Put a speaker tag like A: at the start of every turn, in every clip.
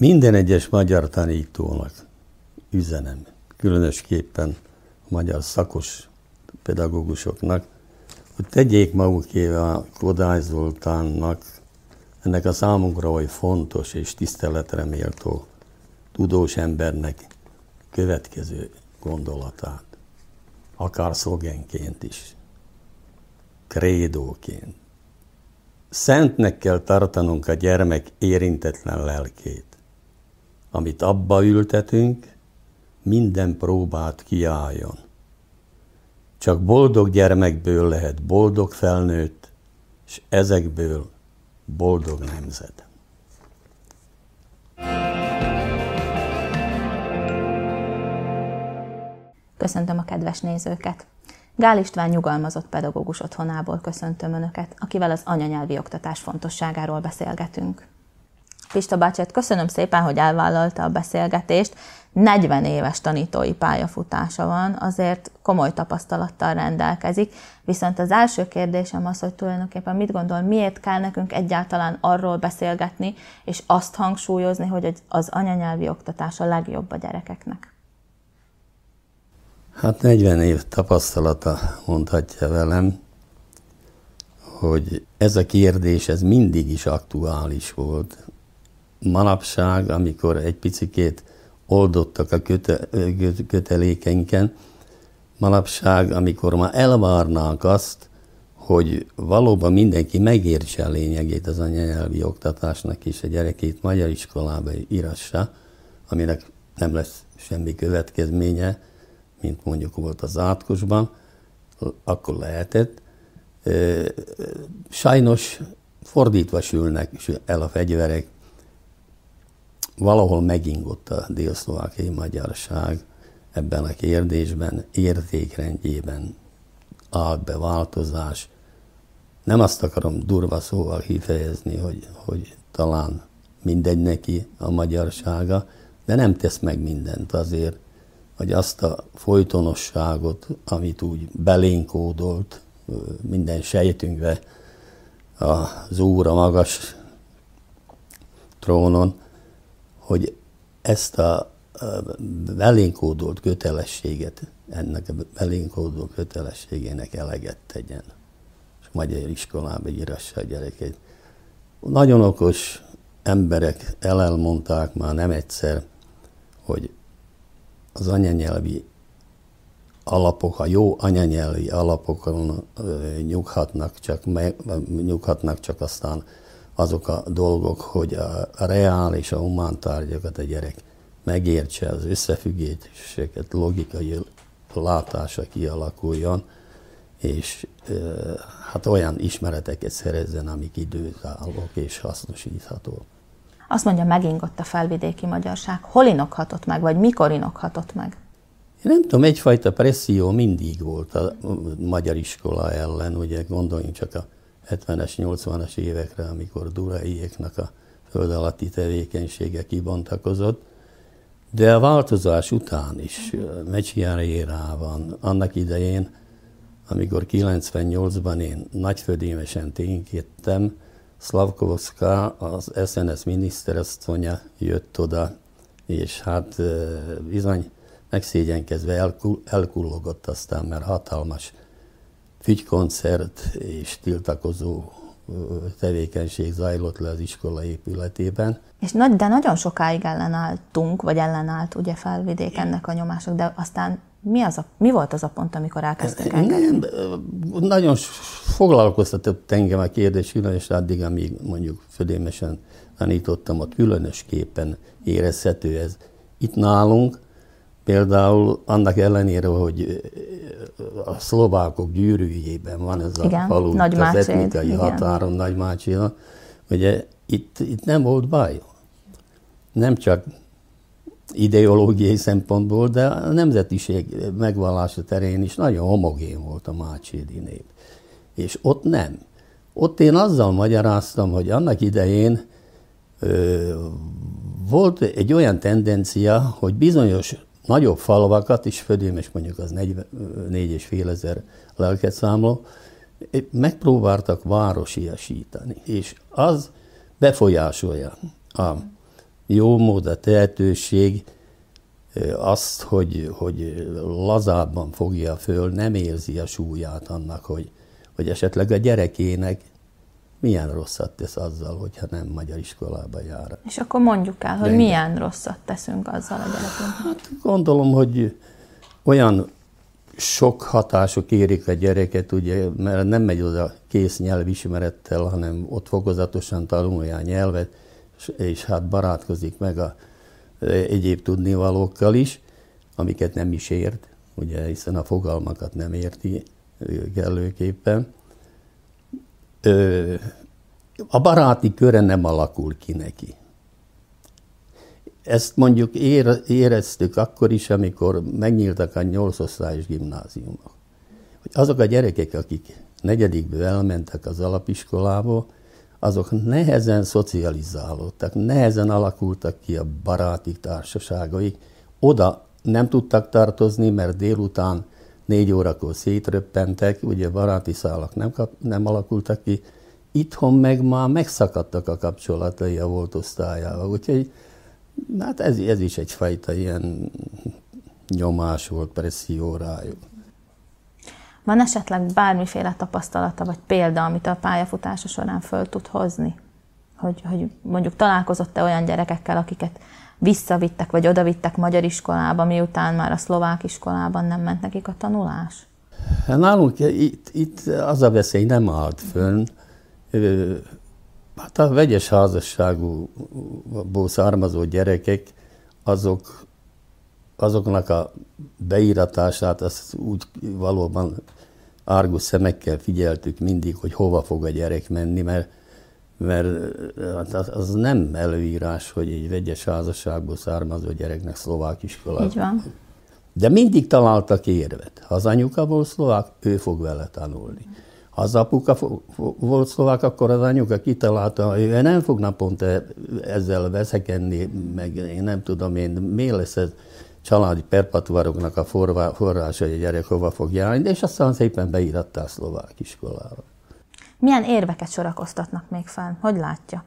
A: Minden egyes magyar tanítónak üzenem, különösképpen a magyar szakos pedagógusoknak, hogy tegyék magukével Kodály Zoltánnak, ennek a számunkra oly fontos és tiszteletre méltó tudós embernek következő gondolatát, akár szlogenként is, krédóként. Szentnek kell tartanunk a gyermek érintetlen lelkét. Amit abba ültetünk, minden próbát kiálljon. Csak boldog gyermekből lehet boldog felnőtt, és ezekből boldog nemzet.
B: Köszöntöm a kedves nézőket! Gál István nyugalmazott pedagógus otthonából köszöntöm Önöket, akivel az anyanyelvi oktatás fontosságáról beszélgetünk. Pista bácsát, köszönöm szépen, hogy elvállalta a beszélgetést. 40 éves tanítói pályafutása van, azért komoly tapasztalattal rendelkezik. Viszont az első kérdésem az, hogy tulajdonképpen mit gondol, miért kell nekünk egyáltalán arról beszélgetni, és azt hangsúlyozni, hogy az anyanyelvi oktatás a legjobb a gyerekeknek?
A: Hát 40 év tapasztalata mondhatja velem, hogy ez a kérdés ez mindig is aktuális volt. Manapság, amikor egy picikét oldottak a köte, kötelékenken, manapság, amikor már elvárnánk azt, hogy valóban mindenki megértse a lényegét az anyanyelvi oktatásnak, és a gyerekét magyar iskolába írassa, aminek nem lesz semmi következménye, mint mondjuk volt az átkosban, akkor lehetett. Sajnos fordítva sülnek el a fegyverek, valahol megingott a délszlovákiai magyarság ebben a kérdésben, értékrendjében állt be változás. Nem azt akarom durva szóval kifejezni, hogy, hogy talán mindegy neki a magyarsága, de nem tesz meg mindent azért, hogy azt a folytonosságot, amit úgy belénkódolt minden sejtünkbe az Úr a magas trónon, hogy ezt a belénkódolt kötelességet, ennek a belénkódolt kötelességének eleget tegyen. És magyar iskolába írassa a gyerekét. Nagyon okos emberek elelmondták már nem egyszer, hogy az anyanyelvi alapok, a jó anyanyelvi alapokon nyughatnak csak, meg, nyughatnak csak aztán azok a dolgok, hogy a, reál és a humán tárgyakat a gyerek megértse, az összefüggéseket, logikai látása kialakuljon, és hát olyan ismereteket szerezzen, amik időtállók és hasznosíthatók.
B: Azt mondja, megingott a felvidéki magyarság. Hol inokhatott meg, vagy mikor inokhatott meg?
A: Én nem tudom, egyfajta presszió mindig volt a magyar iskola ellen, ugye gondoljunk csak a 70-es, 80-as évekre, amikor Duraiéknak a föld alatti tevékenysége kibontakozott, de a változás után is, Mecsiári érában, annak idején, amikor 98-ban én nagyfödémesen ténykedtem, Slavkovska, az SNS miniszterasszonya jött oda, és hát bizony megszégyenkezve elkullogott aztán, mert hatalmas fügykoncert és tiltakozó tevékenység zajlott le az iskola épületében.
B: És nagy, de nagyon sokáig ellenálltunk, vagy ellenállt ugye felvidék ennek a nyomások, de aztán mi, az a, mi volt az a pont, amikor elkezdtek engedni?
A: Nagyon foglalkoztatott engem a kérdés, és addig, amíg mondjuk födémesen tanítottam, ott különösképpen érezhető ez. Itt nálunk például annak ellenére, hogy a szlovákok gyűrűjében van ez a igen, falu, Nagy az etnikai igen. határon Nagymácséna, ugye itt, itt nem volt baj. Nem csak ideológiai szempontból, de a nemzetiség megvallása terén is nagyon homogén volt a mácsédi nép. És ott nem. Ott én azzal magyaráztam, hogy annak idején ö, volt egy olyan tendencia, hogy bizonyos nagyobb falvakat is, födémes mondjuk az 4 és fél ezer lelket számló, megpróbáltak városiasítani, és az befolyásolja a jó mód, a tehetőség azt, hogy, hogy lazábban fogja föl, nem érzi a súlyát annak, hogy, hogy esetleg a gyerekének milyen rosszat tesz azzal, hogyha nem magyar iskolába jár.
B: És akkor mondjuk el, hogy De milyen rosszat teszünk azzal a gyerekünknek.
A: Hát gondolom, hogy olyan sok hatások érik a gyereket, ugye, mert nem megy oda kész nyelvismerettel, hanem ott fokozatosan tanulja a nyelvet, és, és hát barátkozik meg a e, egyéb tudnivalókkal is, amiket nem is ért, ugye, hiszen a fogalmakat nem érti kellőképpen. A baráti köre nem alakul ki neki. Ezt mondjuk éreztük akkor is, amikor megnyíltak a nyolcosztályos gimnáziumok. Hogy azok a gyerekek, akik negyedikből elmentek az alapiskolába, azok nehezen szocializálódtak, nehezen alakultak ki a baráti társaságaik. Oda nem tudtak tartozni, mert délután négy órakor szétröppentek, ugye baráti szálak nem, kap, nem alakultak ki. Itthon meg már megszakadtak a kapcsolatai a volt osztályával, úgyhogy Hát ez, ez is egyfajta ilyen nyomás volt, presszió rájuk.
B: Van esetleg bármiféle tapasztalata vagy példa, amit a pályafutása során föl tud hozni? Hogy, hogy mondjuk találkozott-e olyan gyerekekkel, akiket visszavittek, vagy odavittek magyar iskolába, miután már a szlovák iskolában nem ment nekik a tanulás?
A: Hát nálunk itt, itt az a veszély nem állt fönn. Hát a vegyes házasságúból származó gyerekek, azok, azoknak a beíratását, azt úgy valóban árgus szemekkel figyeltük mindig, hogy hova fog a gyerek menni, mert, mert hát az, nem előírás, hogy egy vegyes házasságból származó gyereknek szlovák iskola.
B: Így van.
A: De mindig találtak érvet. Ha az anyuka volt szlovák, ő fog vele tanulni. Ha az apuka volt szlovák, akkor az anyuka kitalálta, ő nem fog naponta ezzel veszekedni, meg én nem tudom én, mi lesz ez családi perpatvaroknak a forrása, hogy a gyerek hova fog járni, és aztán szépen beíratta a szlovák iskolába.
B: Milyen érveket sorakoztatnak még fel? Hogy látja?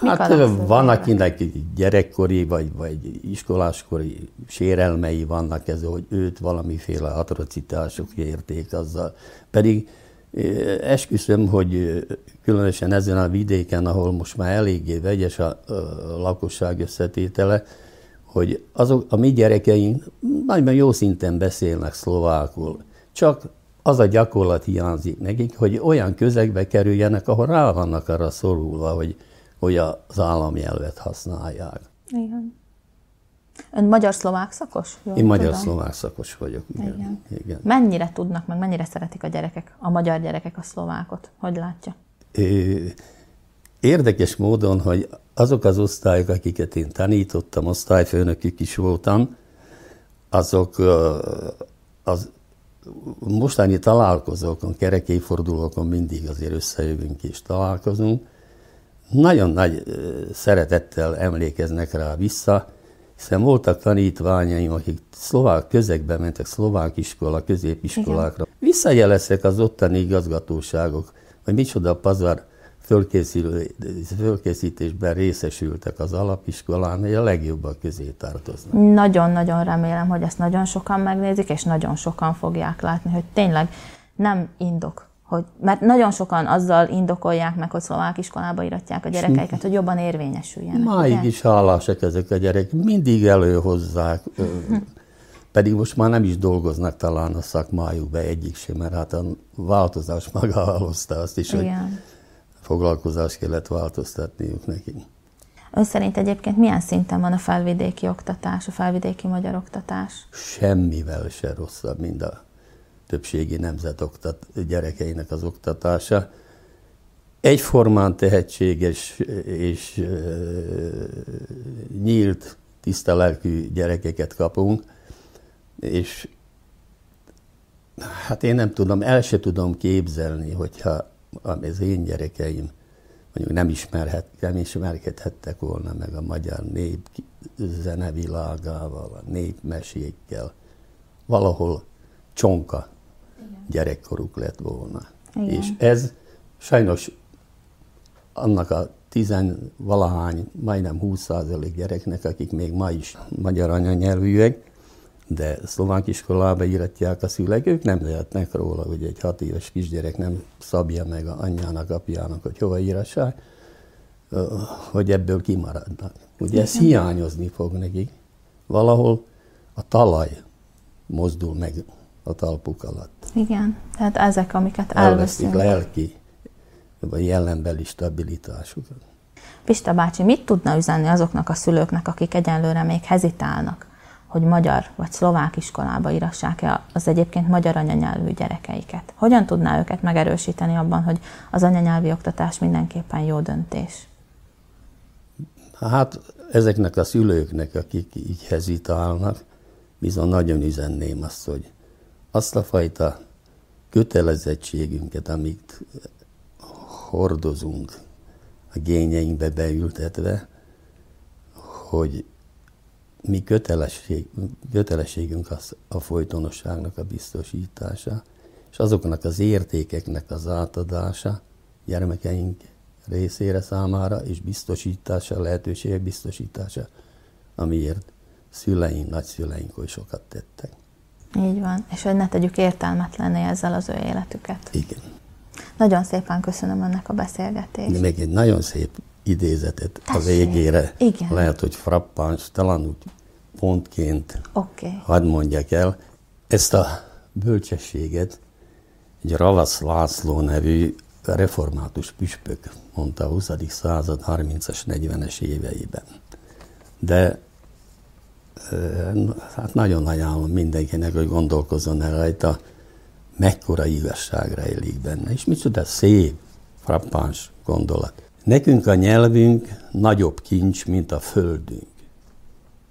A: Mik hát van, akinek gyerekkori vagy, vagy iskoláskori sérelmei vannak ez, hogy őt valamiféle atrocitások érték azzal. Pedig Esküszöm, hogy különösen ezen a vidéken, ahol most már eléggé vegyes a, lakosság összetétele, hogy azok a mi gyerekeink nagyon jó szinten beszélnek szlovákul. Csak az a gyakorlat hiányzik nekik, hogy olyan közegbe kerüljenek, ahol rá vannak arra szorulva, hogy, hogy az államnyelvet használják.
B: Igen. Ön magyar-szlovák szakos?
A: Jól Én magyar-szlovák szakos vagyok. Igen.
B: Igen. igen. Mennyire tudnak, meg mennyire szeretik a gyerekek, a magyar gyerekek a szlovákot? Hogy látja?
A: Érdekes módon, hogy azok az osztályok, akiket én tanítottam, osztályfőnökük is voltam, azok az mostani találkozókon, kerekéfordulókon mindig azért összejövünk és találkozunk. Nagyon nagy szeretettel emlékeznek rá vissza, hiszen voltak tanítványaim, akik szlovák közegbe mentek, szlovák iskola, középiskolákra. Igen. Visszajeleztek az ottani igazgatóságok, hogy micsoda pazar fölkészítésben részesültek az alapiskolán, hogy a legjobbak közé tartoznak.
B: Nagyon-nagyon remélem, hogy ezt nagyon sokan megnézik, és nagyon sokan fogják látni, hogy tényleg nem indok hogy, mert nagyon sokan azzal indokolják meg, hogy szlovák iskolába iratják a gyerekeiket, hogy jobban érvényesüljenek.
A: Máig ugye? is hálásak ezek a gyerekek, mindig előhozzák, pedig most már nem is dolgoznak talán a szakmájukba egyik sem, mert hát a változás maga hozta azt is, Igen. hogy foglalkozást kellett változtatniuk nekik.
B: Ön szerint egyébként milyen szinten van a felvidéki oktatás, a felvidéki magyar oktatás?
A: Semmivel se rosszabb, mint a többségi nemzet oktat, gyerekeinek az oktatása. Egyformán tehetséges és nyílt, tiszta lelkű gyerekeket kapunk, és hát én nem tudom, el se tudom képzelni, hogyha az én gyerekeim mondjuk nem, ismerhet, nem ismerkedhettek volna meg a magyar nép zenevilágával, a népmesékkel, valahol csonka gyerekkoruk lett volna. Igen. És ez sajnos annak a tizenvalahány, majdnem 20 gyereknek, akik még ma is magyar anyanyelvűek, de szlovák iskolába íratják a szülek, ők nem lehetnek róla, hogy egy hat éves kisgyerek nem szabja meg a anyjának, apjának, hogy hova írassák, hogy ebből kimaradnak. Ugye ez hiányozni fog nekik. Valahol a talaj mozdul meg a talpuk alatt.
B: Igen, tehát ezek, amiket elveszünk.
A: lelki, vagy jelenbeli stabilitásukat.
B: Pista bácsi mit tudna üzenni azoknak a szülőknek, akik egyenlőre még hezitálnak, hogy magyar vagy szlovák iskolába írassák-e az egyébként magyar anyanyelvű gyerekeiket? Hogyan tudná őket megerősíteni abban, hogy az anyanyelvi oktatás mindenképpen jó döntés?
A: Hát ezeknek a szülőknek, akik így hezitálnak, bizony nagyon üzenném azt, hogy azt a fajta kötelezettségünket, amit hordozunk a gényeinkbe beültetve, hogy mi kötelesség, kötelességünk az a folytonosságnak a biztosítása, és azoknak az értékeknek az átadása gyermekeink részére számára, és biztosítása, lehetőségek biztosítása, amiért szüleink, nagyszüleink oly sokat tettek.
B: Így van, és hogy ne tegyük értelmetlenné ezzel az ő életüket.
A: Igen.
B: Nagyon szépen köszönöm önnek a beszélgetést.
A: Még egy nagyon szép idézetet Tessék. a végére.
B: Igen.
A: Lehet, hogy frappáns, talán úgy pontként
B: okay.
A: hadd mondjak el. Ezt a bölcsességet egy Ravasz László nevű református püspök mondta a 20. század 30-as, 40-es éveiben. De hát nagyon ajánlom mindenkinek, hogy gondolkozzon el rajta, mekkora igazság rejlik benne. És micsoda szép, frappáns gondolat. Nekünk a nyelvünk nagyobb kincs, mint a földünk,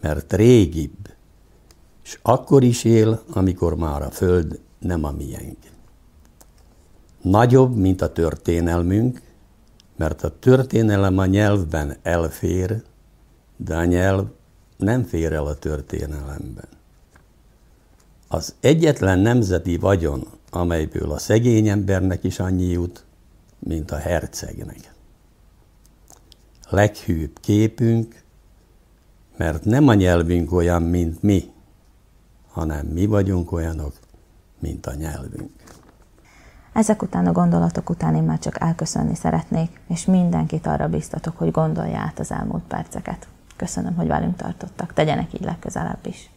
A: mert régibb, és akkor is él, amikor már a föld nem a miénk. Nagyobb, mint a történelmünk, mert a történelem a nyelvben elfér, de a nyelv nem fér el a történelemben. Az egyetlen nemzeti vagyon, amelyből a szegény embernek is annyi jut, mint a hercegnek. Leghűbb képünk, mert nem a nyelvünk olyan, mint mi, hanem mi vagyunk olyanok, mint a nyelvünk.
B: Ezek után a gondolatok után én már csak elköszönni szeretnék, és mindenkit arra biztatok, hogy gondolja át az elmúlt perceket. Köszönöm, hogy velünk tartottak. Tegyenek így legközelebb is.